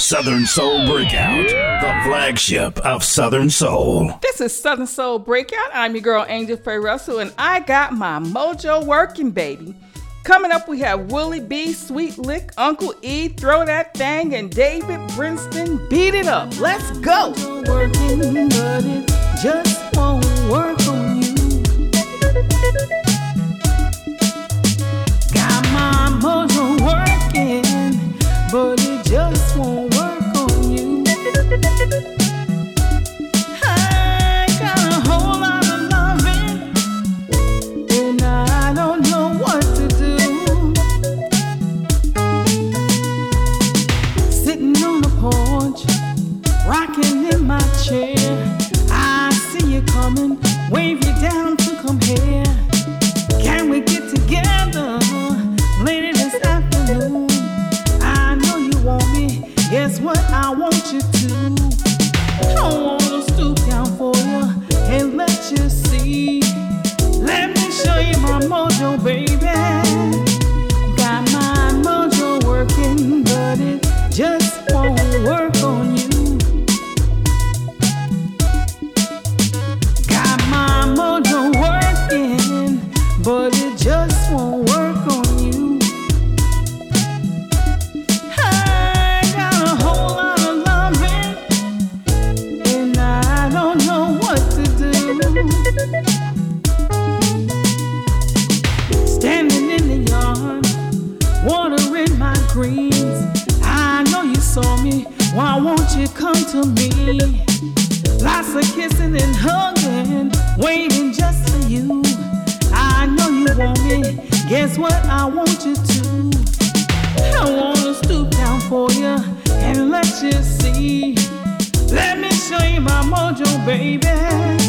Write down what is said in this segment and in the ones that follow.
Southern Soul Breakout, the flagship of Southern Soul. This is Southern Soul Breakout. I'm your girl, Angel Faye Russell, and I got my mojo working, baby. Coming up, we have Willie B, Sweet Lick, Uncle E, Throw That Thing, and David Brinston. Beat it up. Let's go. Working, but it just won't work on you. Got my mojo working, but what I want you to. I wanna stoop down for you and let you see. Let me show you my mojo, baby.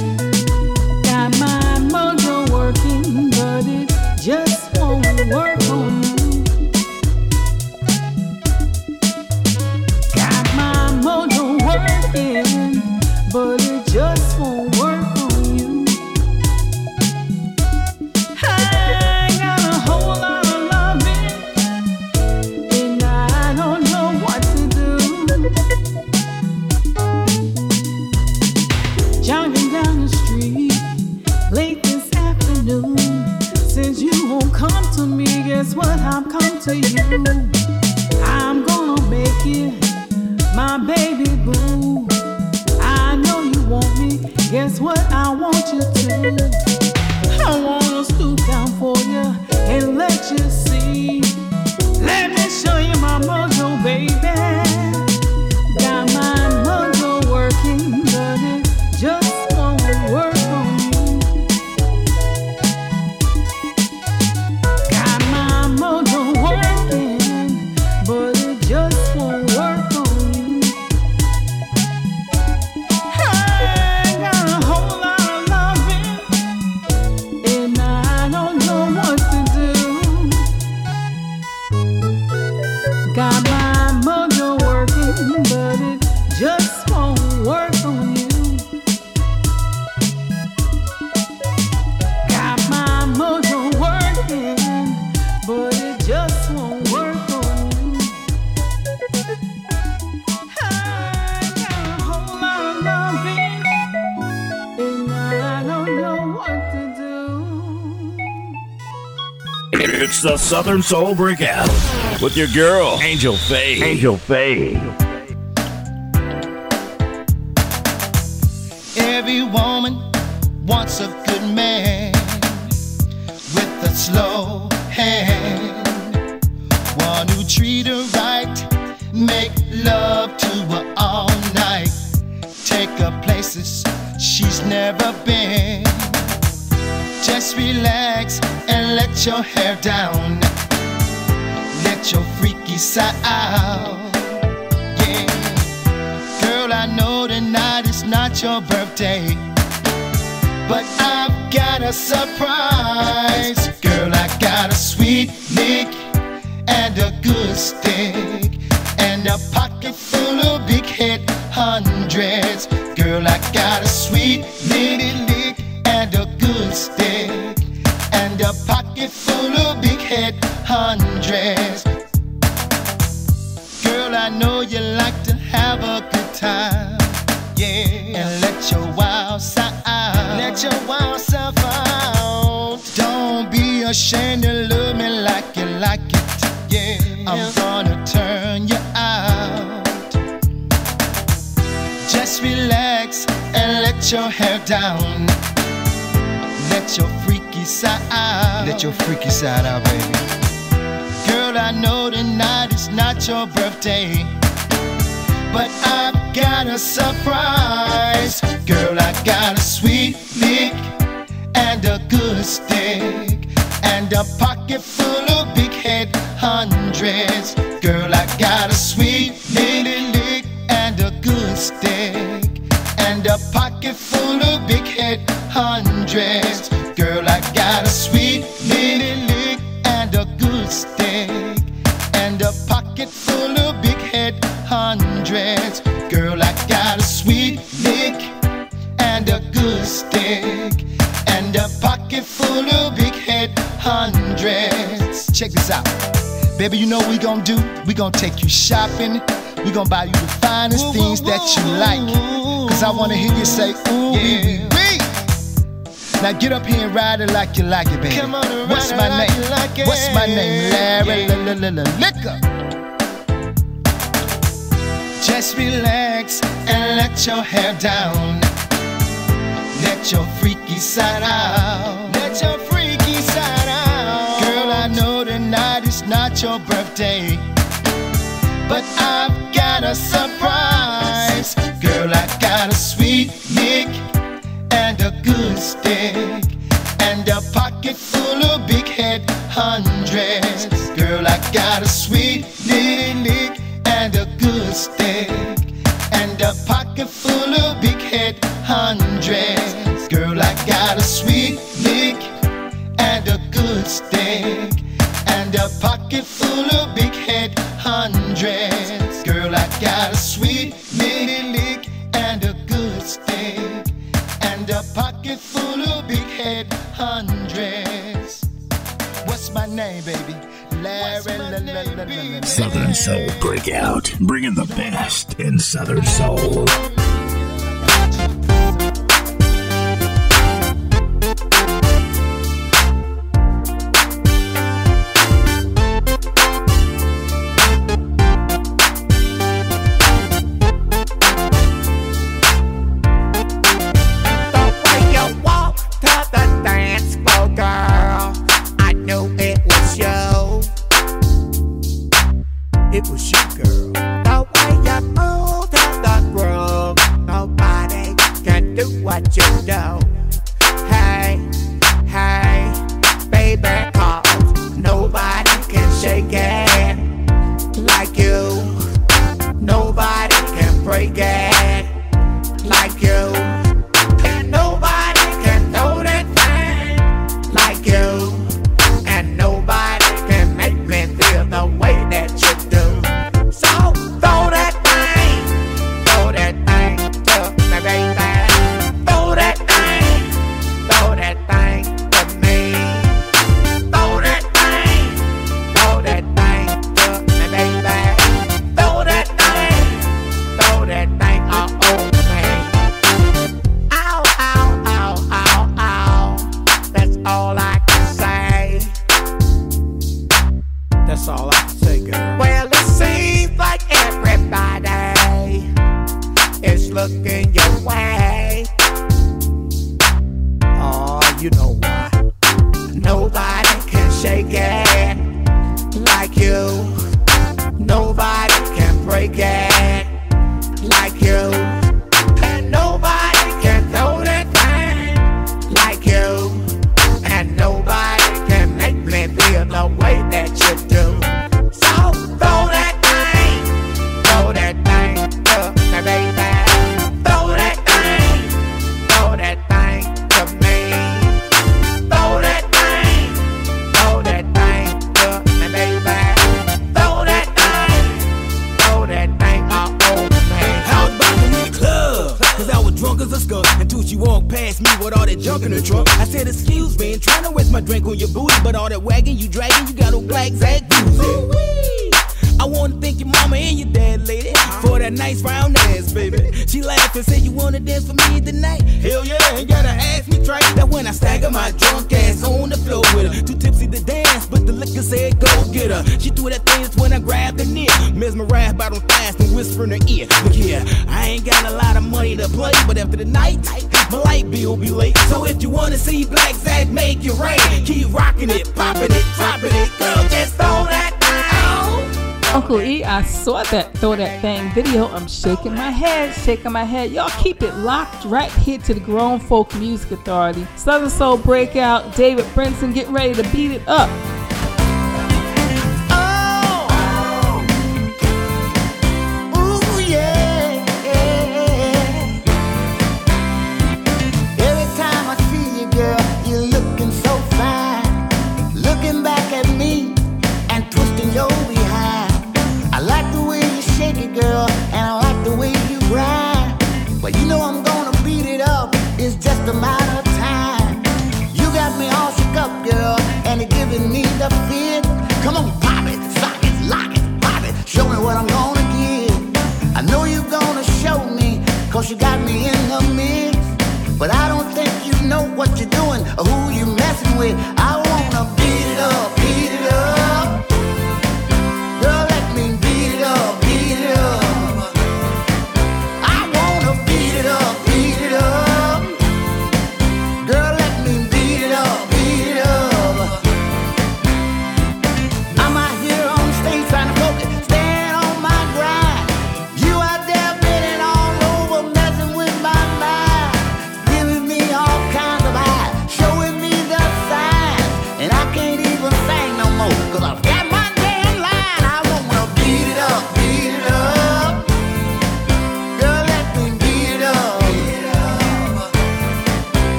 It's the Southern Soul Breakout with your girl, Angel Faye. Angel Faye. a surprise. Girl, I got a sweet lick and a good stick and a pocket full of big head hundreds. Baby, you know we gonna do? We gonna take you shopping. We gonna buy you the finest ooh, things ooh, that you like. Cause I wanna hear you say, ooh, yeah. wee, wee, Now get up here and ride it like you like it, baby. Come on and What's my like name? Like. What's my name? Larry yeah. la, la, la, la, Liquor. Just relax and let your hair down. Let your freaky side out. not your birthday. But I've got a surprise. Girl, I got a sweet nick and a good stick and a pocket full of big head honey. undress. What's my name, baby? Larry. Southern Soul Breakout, bringing the best in Southern Soul. that throw that thing video. I'm shaking my head, shaking my head. Y'all keep it locked right here to the Grown Folk Music Authority. Southern Soul Breakout, David Brinston, get ready to beat it up.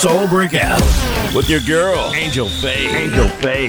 Soul Breakout with your girl, Angel Faye. Angel Faye.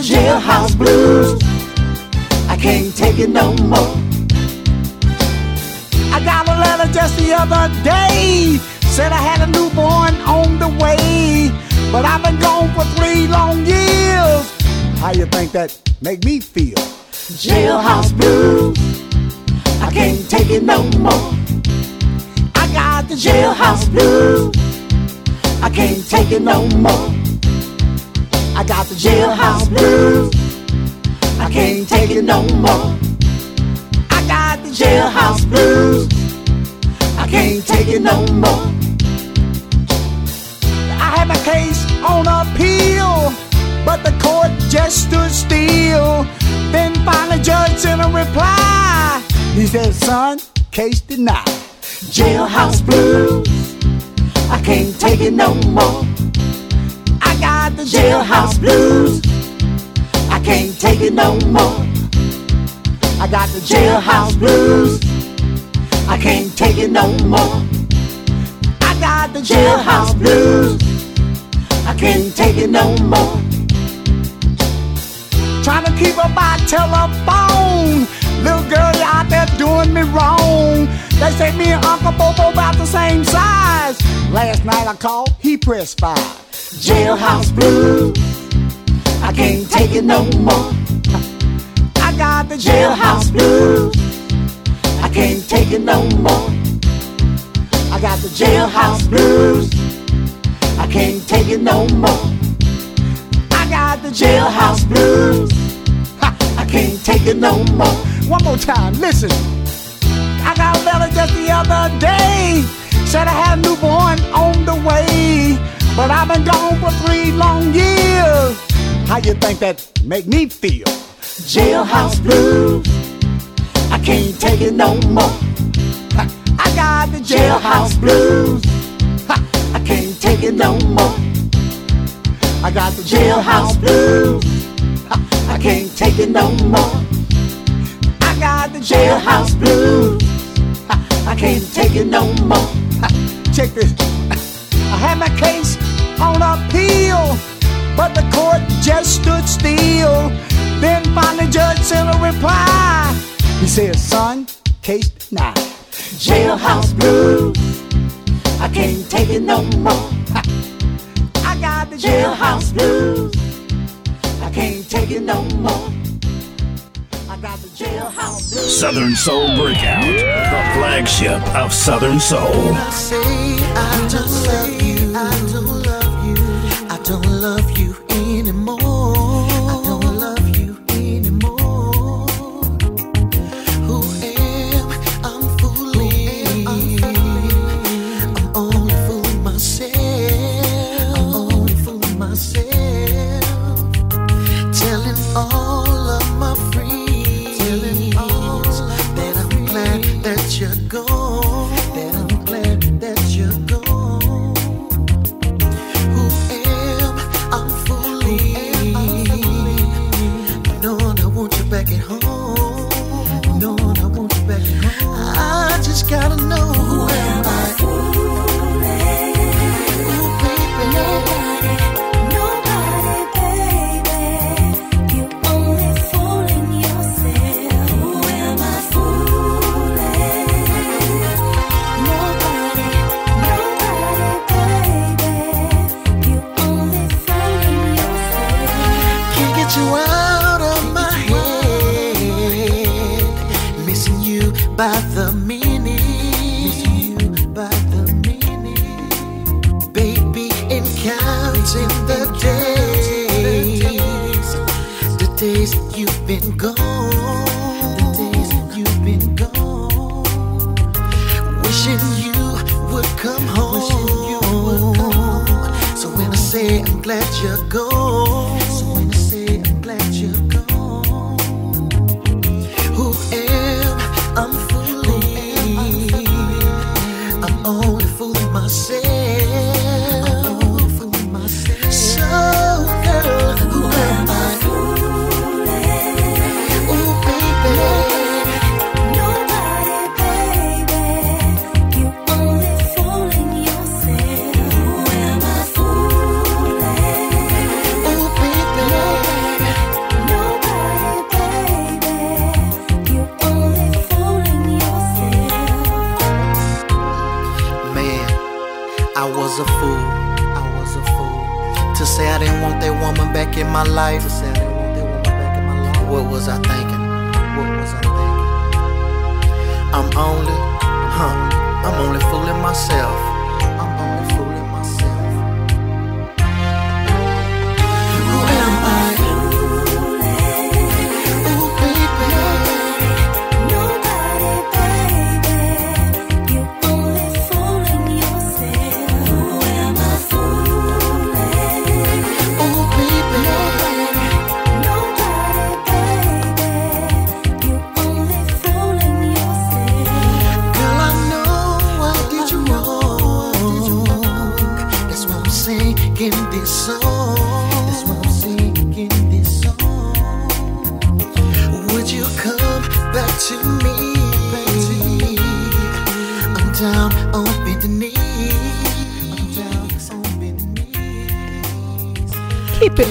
The jailhouse blues. I can't take it no more. I got a letter just the other day. Said I had a newborn on the way. But I've been gone for three long years. How you think that make me feel? Jailhouse blues. I can't take it no more. I got the jailhouse blues. I can't take it no more. I got the jailhouse blues. I can't take it no more. I got the jailhouse blues. I can't take it no more. I had my case on appeal, but the court just stood still. Then finally, judge sent a reply. He said, "Son, case denied. Jailhouse blues. I can't take it no more. Got the jailhouse blues. I can't take it no more. I got the jailhouse blues. I can't take it no more. I got the jailhouse blues. I can't take it no more. Trying to keep up by telephone. Little girl you out there doing me wrong. They say me and Uncle Bobo about the same size. Last night I called, he pressed five. Jailhouse blues. I can't take it no more. I got the jailhouse blues. I can't take it no more. I got the jailhouse blues. I can't take it no more. I got the jailhouse blues. Ha, I can't take it no more. One more time, listen. I got a letter just the other day. Said I had a newborn on the way. But I've been gone for three long years. How you think that make me feel? Jailhouse blues. I can't take it no more. I got the jailhouse blues. I can't take it no more. I got the jailhouse blues. I can't take it no more. I got the jailhouse blues. I can't take it no more. Check this. I had my case on appeal, but the court just stood still. Then finally, judge sent a reply. He said, "Son, case denied. Jailhouse blues. I can't take it no more. I got the jailhouse blues. I can't take it no more. Southern Soul Breakout, the flagship of Southern Soul. I say I don't love you. I don't love you. I don't love you anymore.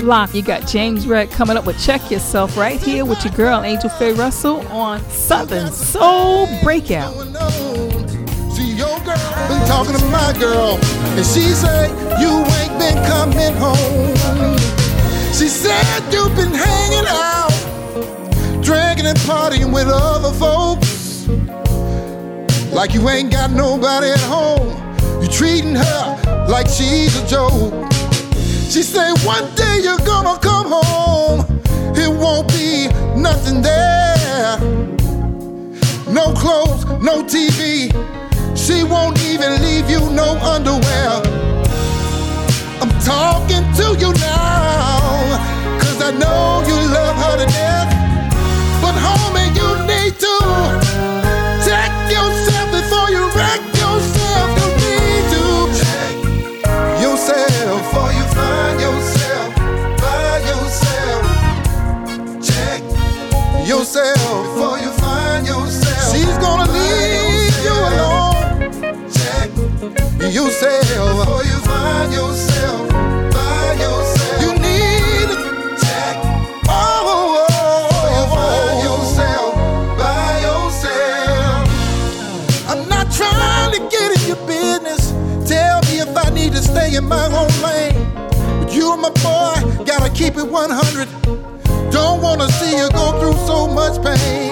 Locked. You got James Red coming up with Check Yourself right here with your girl Angel Faye Russell on Southern Soul Breakout. See your girl been talking to my girl, and she said you ain't been coming home. She said you've been hanging out, drinking and partying with other folks. Like you ain't got nobody at home. You treating her like she's a joke. She said one day you're gonna come home. It won't be nothing there. No clothes, no TV. She won't even leave you no underwear. I'm talking to you now, cause I know you love her to death. But homie, you need to check yourself before you wreck yourself before you find yourself. She's gonna leave you alone. Check yourself before you find yourself by yourself. You need to check. Oh, oh, oh, before you find yourself by yourself. I'm not trying to get in your business. Tell me if I need to stay in my own lane. But you and my boy gotta keep it 100. Wanna see you go through so much pain.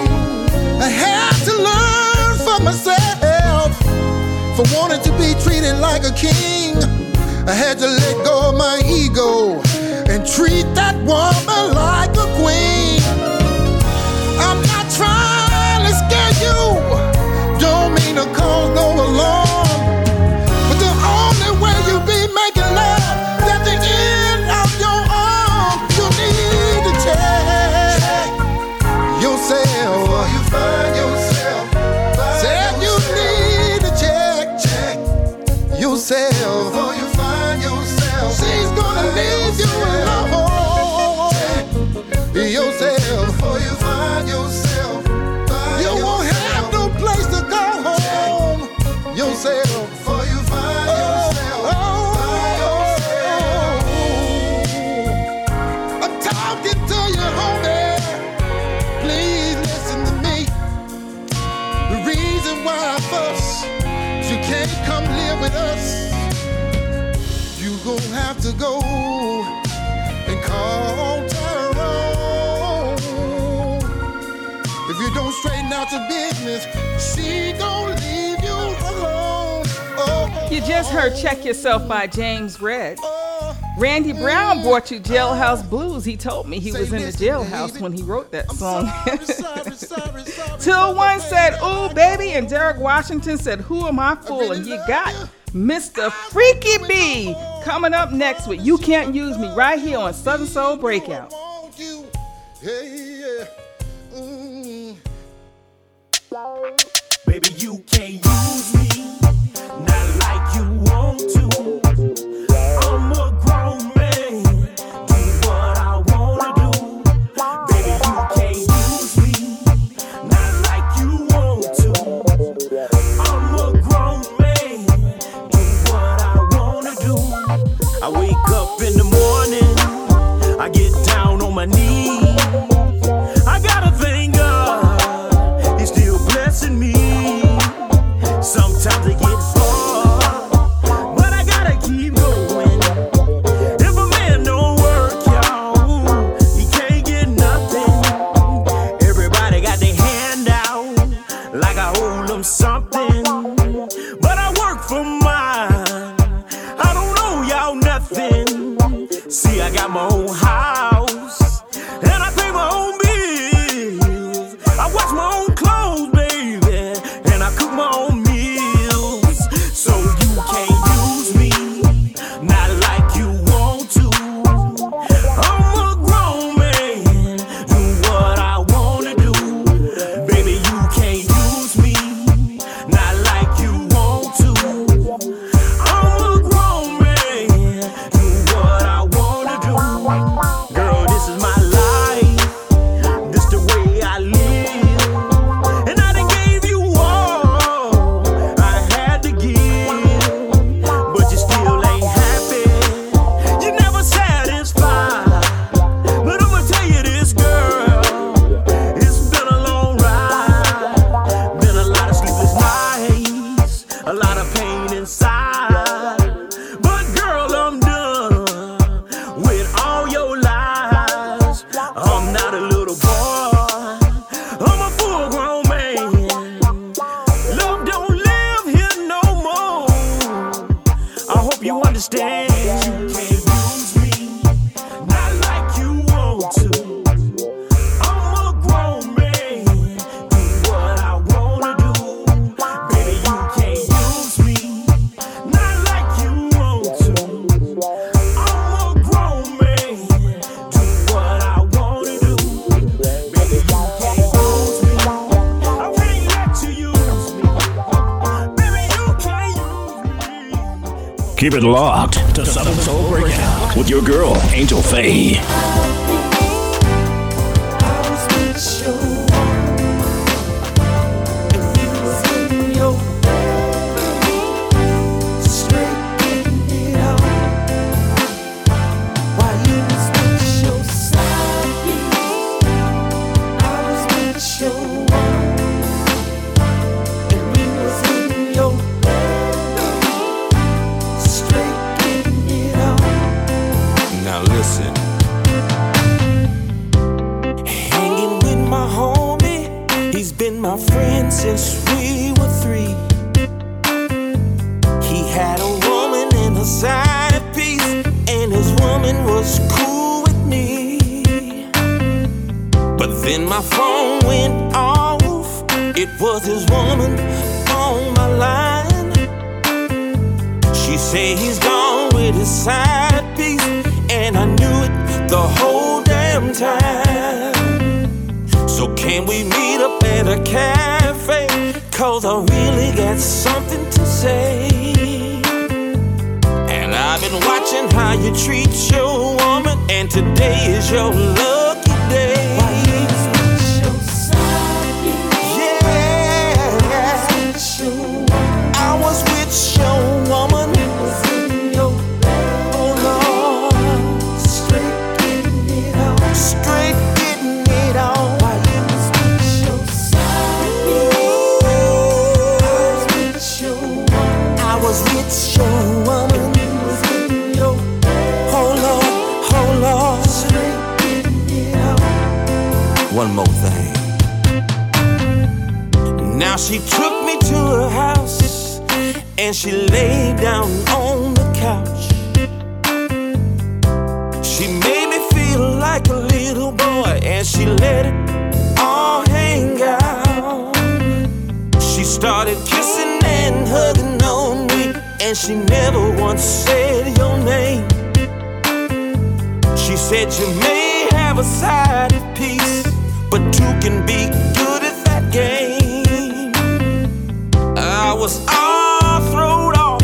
I had to learn for myself. For wanting to be treated like a king, I had to let go of my ego and treat that woman like a queen. about your business. She gon' leave you alone. Oh, you just heard Check Yourself by James Red. Randy Brown brought you Jailhouse Blues. He told me he was in the jailhouse when he wrote that song. Till one said, Ooh, baby, and Derek Washington said, Who am I fooling? You got Mr. Freaky B coming up next with You Can't Use Me right here on Southern Soul Breakout. Hey. Baby, you can't use me, not like you want to. been locked to Southern Soul Breakout with your girl, Angel Faye. sign of peace, and his woman was cool with me. But then my phone went off, it was his woman on my line. She said he's gone with his side piece, and I knew it the whole damn time. So can we meet up at a cafe? Cause I really got something to say. I've been watching how you treat your woman, and today is your love. She took me to her house and she laid down on the couch. She made me feel like a little boy and she let it all hang out. She started kissing and hugging on me and she never once said your name. She said you may have a side of peace, but two can be was all thrown off,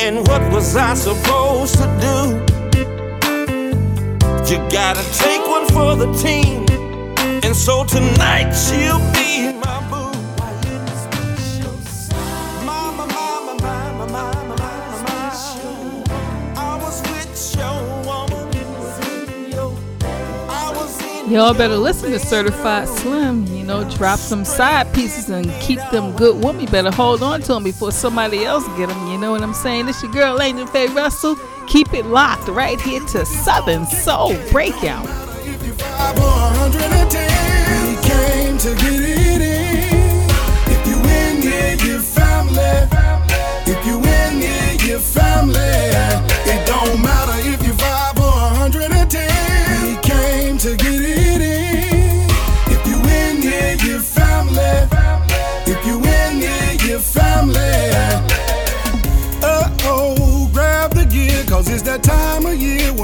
and what was I supposed to do? You gotta take one for the team, and so tonight she'll be my boo. Y'all better listen to Certified Slim. You know, drop some side pieces and keep them good with me. Better hold on to them before somebody else get them. You know what I'm saying? This your girl, Angel Faye Russell. Keep it locked right here to Southern Soul Breakout. Five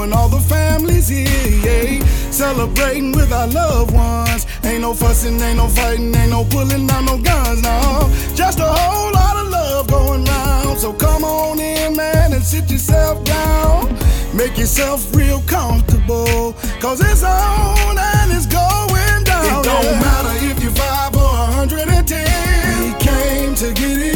when all the families here, yeah. Celebrating with our loved ones. Ain't no fussing, ain't no fighting, ain't no pulling out no guns, no. Just a whole lot of love going round. So come on in, man, and sit yourself down. Make yourself real comfortable, cause it's on and it's going down. It don't yeah. matter if you're five or 110. We came to get it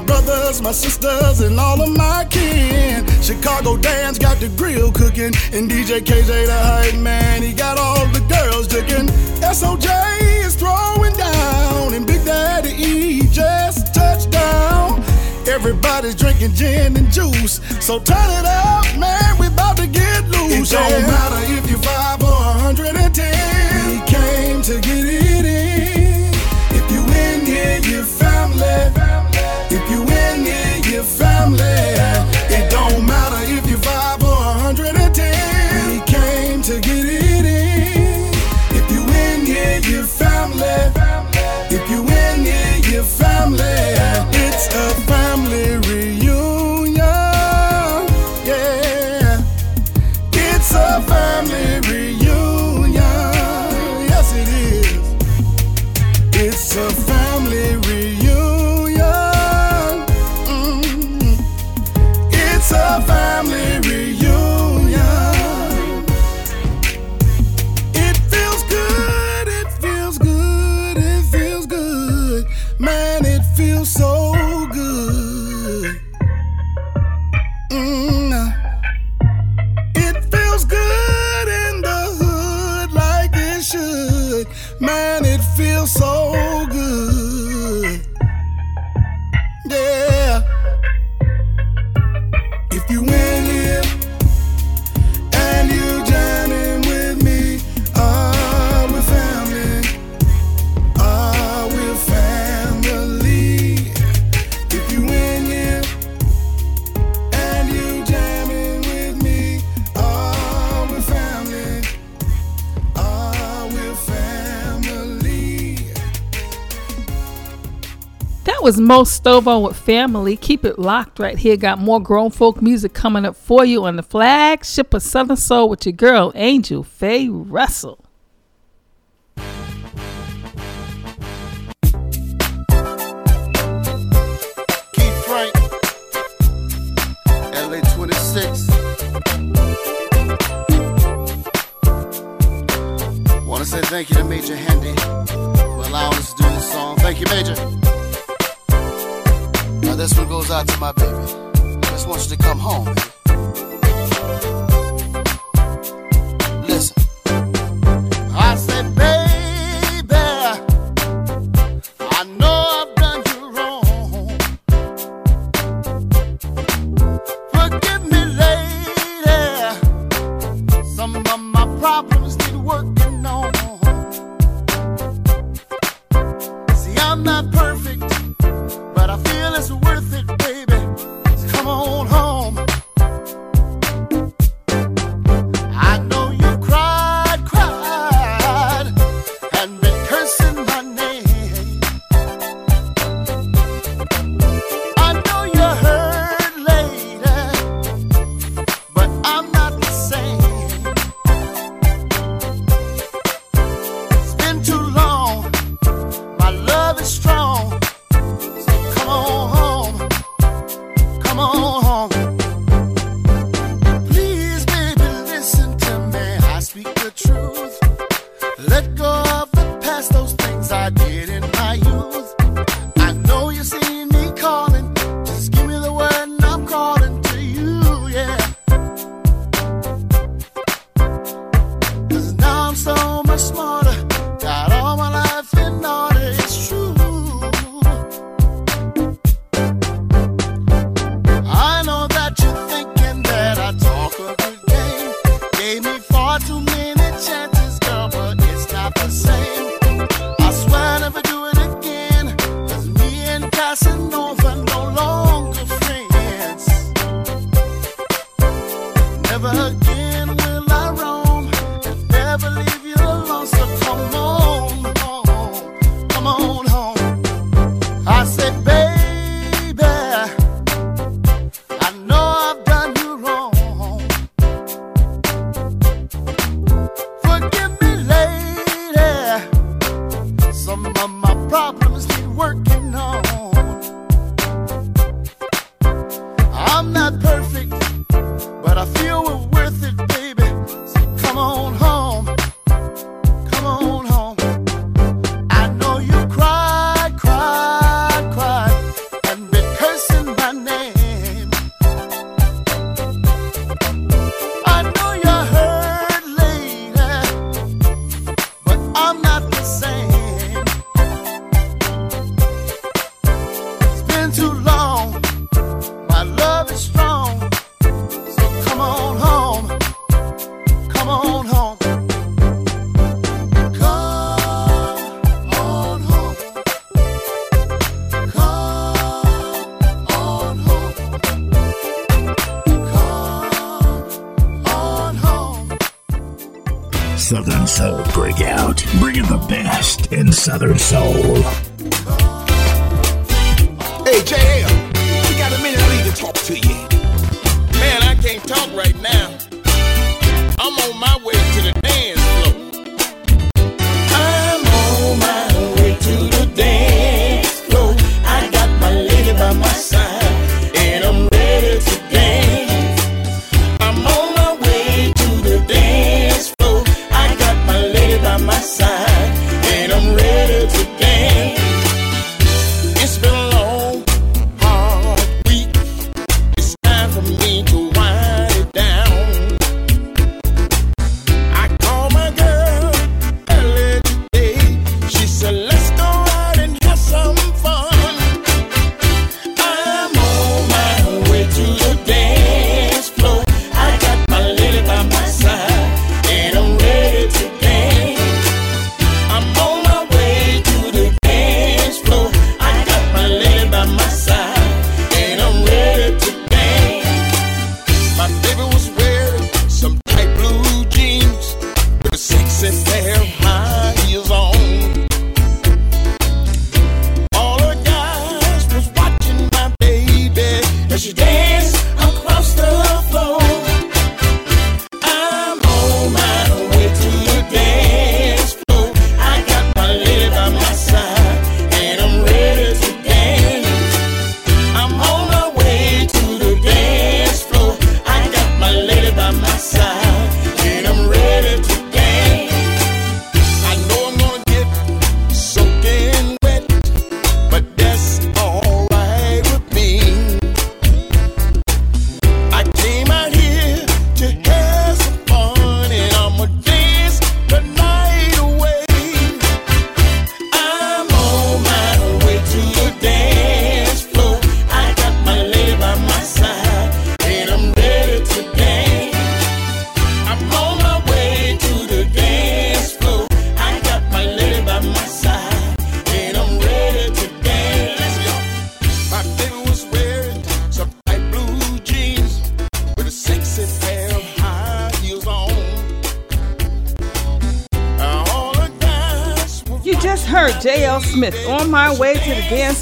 My brothers, my sisters, and all of my kin. Chicago Dan's got the grill cooking, and DJ KJ the hype man, he got all the girls jooking. SOJ is throwing down, and Big Daddy E just touched down. Everybody's drinking gin and juice, so turn it up, man. We about to get loose. It don't yeah. matter if you're five or 110. We came to get it That was Mo Stovo with Family. Keep it locked right here. Got more grown folk music coming up for you on the flagship of Southern Soul with your girl, Angel Faye Russell. Keith Frank, LA 26. Want to say thank you to Major Handy for allowing us to do this song. Thank you, Major. This one goes out to my baby. I Just want you to come home. baby. out, bringing the best in Southern Soul. Hey, JL, we got a minute I to talk to you. Man, I can't talk right now. I'm on my way to the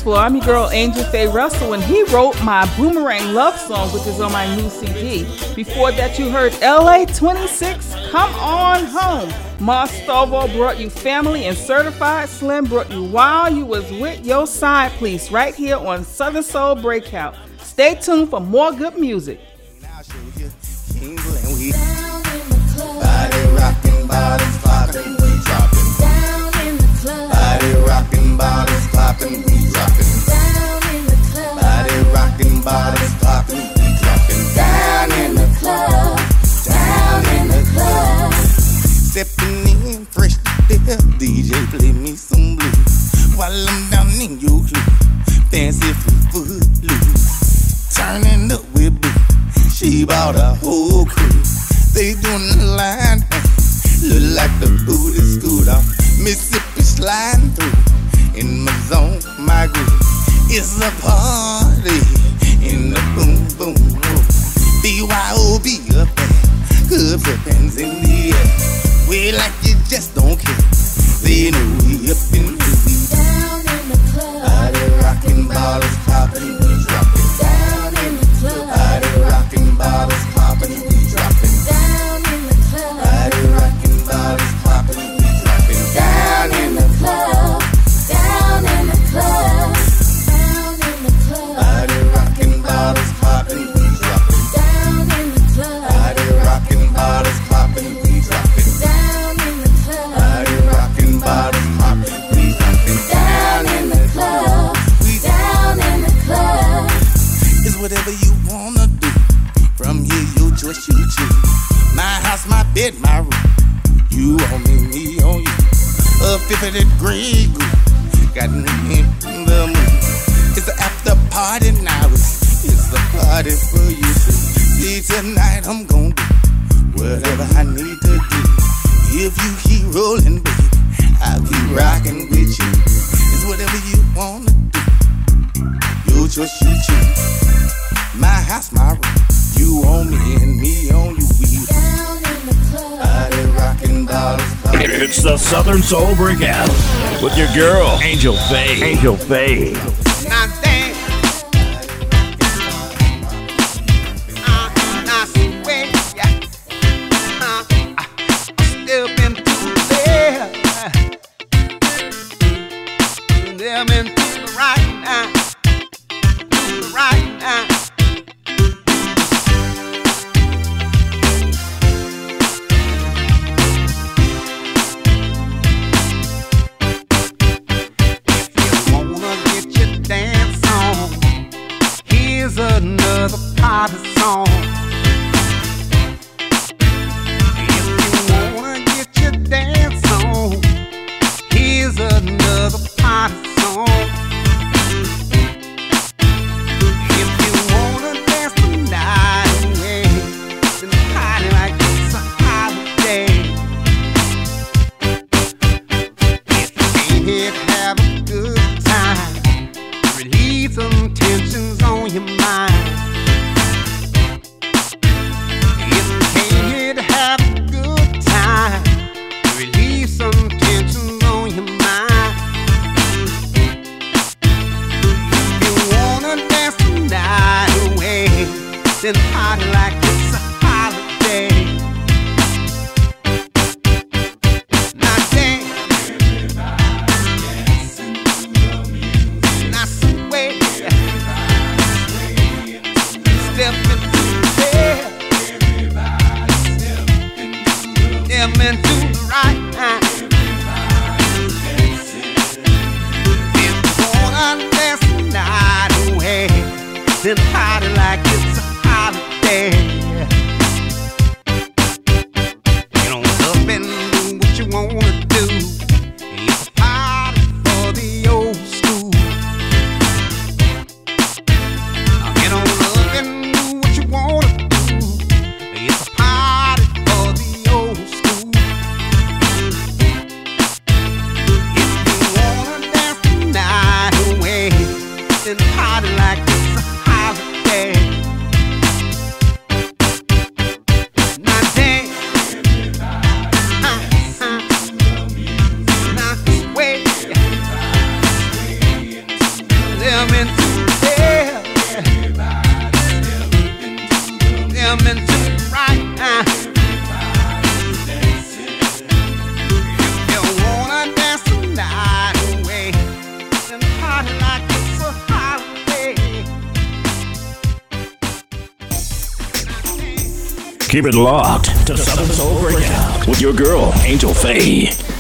I'm your girl Angel Faye Russell, and he wrote my Boomerang Love song, which is on my new CD. Before that, you heard LA 26, Come On Home. Ma Stovall brought you Family and Certified Slim brought you While You Was With Your Side Piece, right here on Southern Soul Breakout. Stay tuned for more good music. Body rocking, bottles popping. on the line. Look like the booty scooter, Mississippi sliding through. In my zone, my groove. It's a party in the boom, boom, boom. BYOB up there, hooves and hands in the air. We like you just don't care. They know we up in Faye. Angel Faye. opposite. Keep it locked to Southern Soul Breakout with your girl, Angel Faye.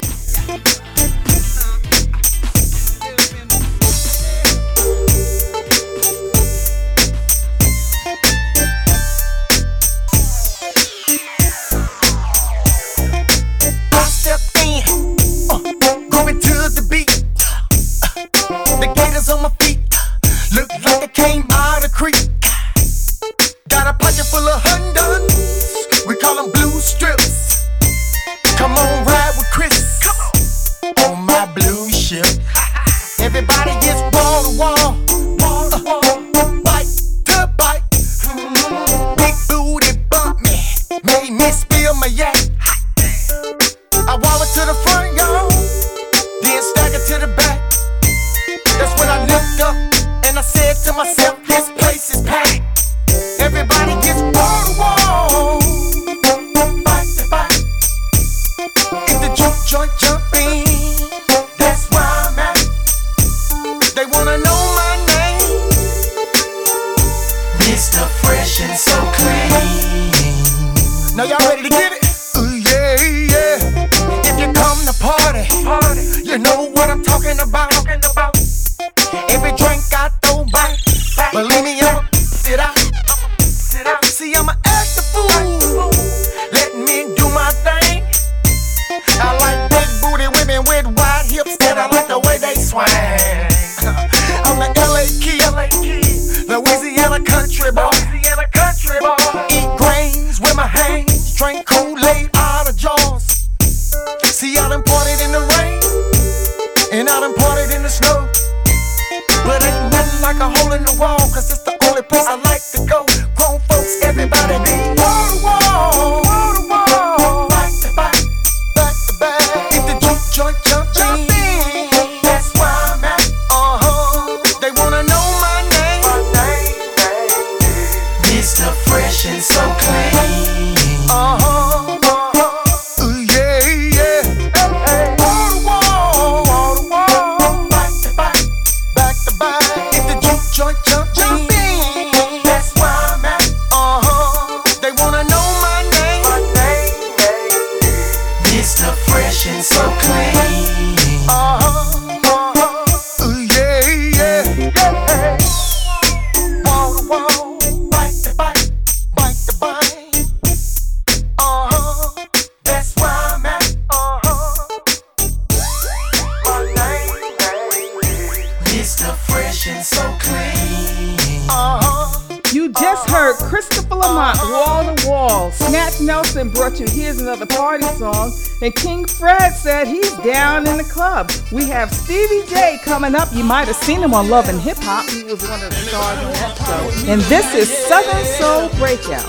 Might have seen him on Love and Hip Hop. He was one of the stars on that show. And this is Southern Soul Breakout.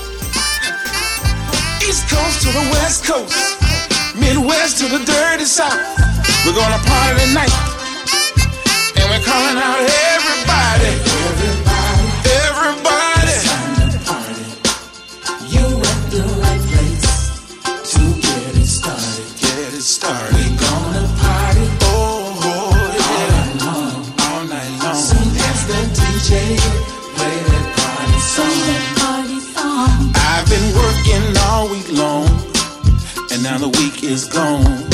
East Coast to the West Coast, Midwest to the dirty South. We're gonna party tonight, and we're calling out everybody. Everybody. And now the week is gone.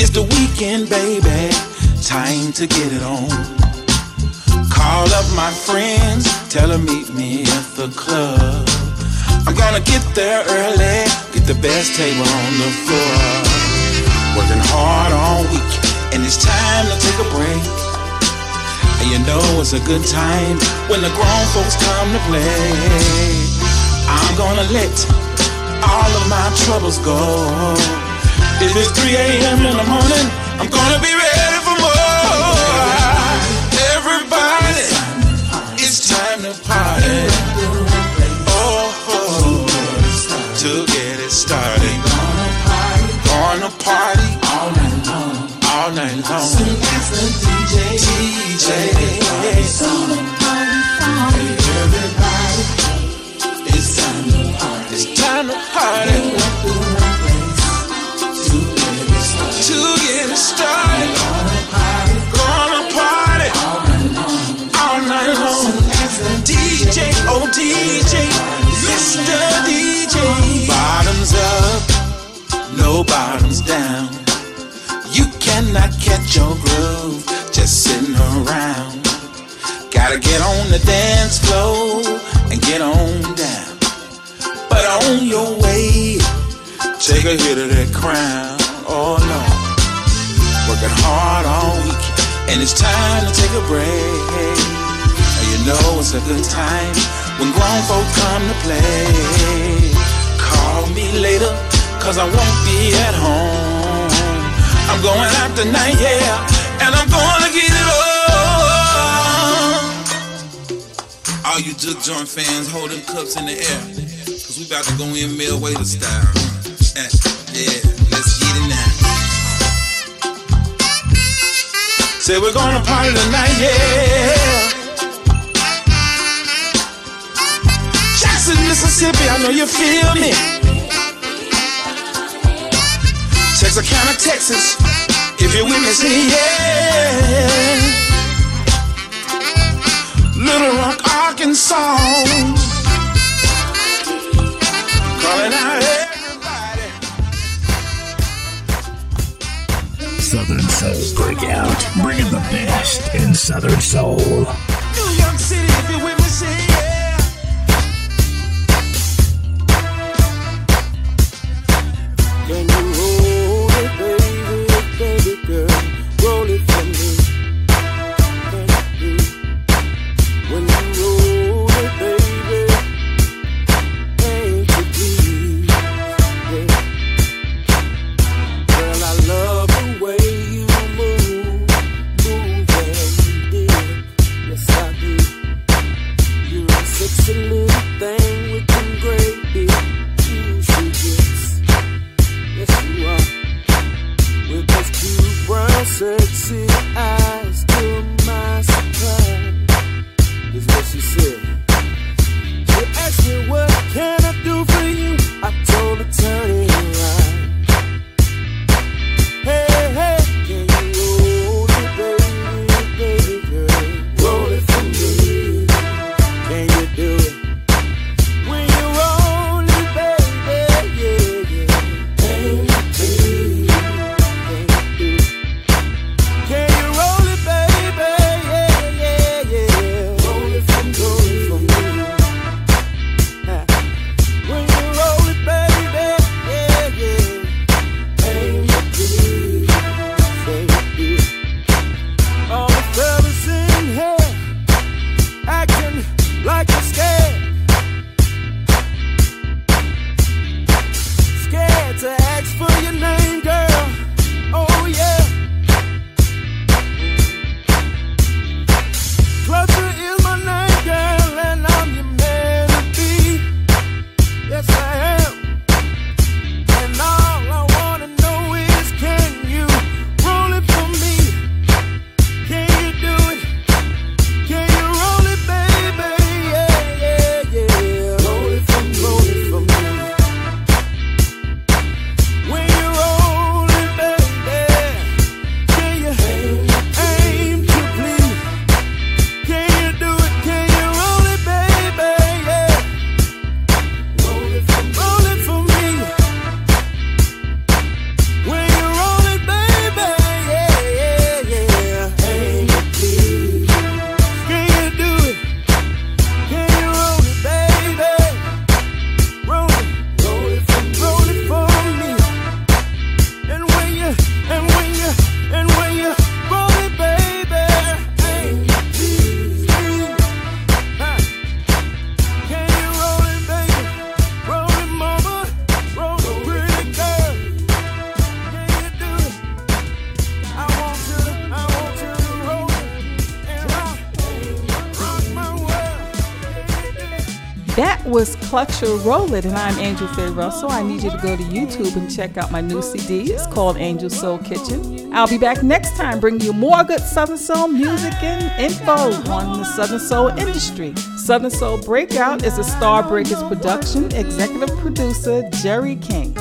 It's the weekend, baby. Time to get it on. Call up my friends, tell them meet me at the club. I'm gonna get there early, get the best table on the floor. Working hard all week, and it's time to take a break. And you know it's a good time when the grown folks come to play. I'm gonna let all of my troubles go. If it's 3 a.m. in the morning, I'm gonna be ready for more. Everybody, it's time to party. Oh, to get it started. Gonna party All night long. all night long. Soon as the DJ DJ, started. To get it started, Gonna party all night long. DJ, oh DJ, Mr. DJ. Bottoms up, no bottoms down. You cannot catch your groove just sitting around. Gotta get on the dance floor and get on down. On your way, take a hit of that crown. Oh no, working hard all week, and it's time to take a break. And you know it's a good time when grown folk come to play. Call me later, cause I won't be at home. I'm going out tonight, yeah, and I'm gonna get it on. All you Juke Joint fans, hold them cups in the air, we about to go in Millwater style. Eh, Yeah, let's get it now. Say we're gonna party tonight, yeah. Jackson, Mississippi, I know you feel me. Texarkana, Texas, if you're with me, say yeah. Little Rock, Arkansas, Southern Soul Breakout, bringing the best in Southern Soul. New York City, if you with me, say yeah. Clutcher Roll It, and I'm Angel Faye Russell. I need you to go to YouTube and check out my new CD. It's called Angel Soul Kitchen. I'll be back next time bringing you more good Southern Soul music and info on the Southern Soul industry. Southern Soul Breakout is a Starbreakers production, executive producer Jerry King.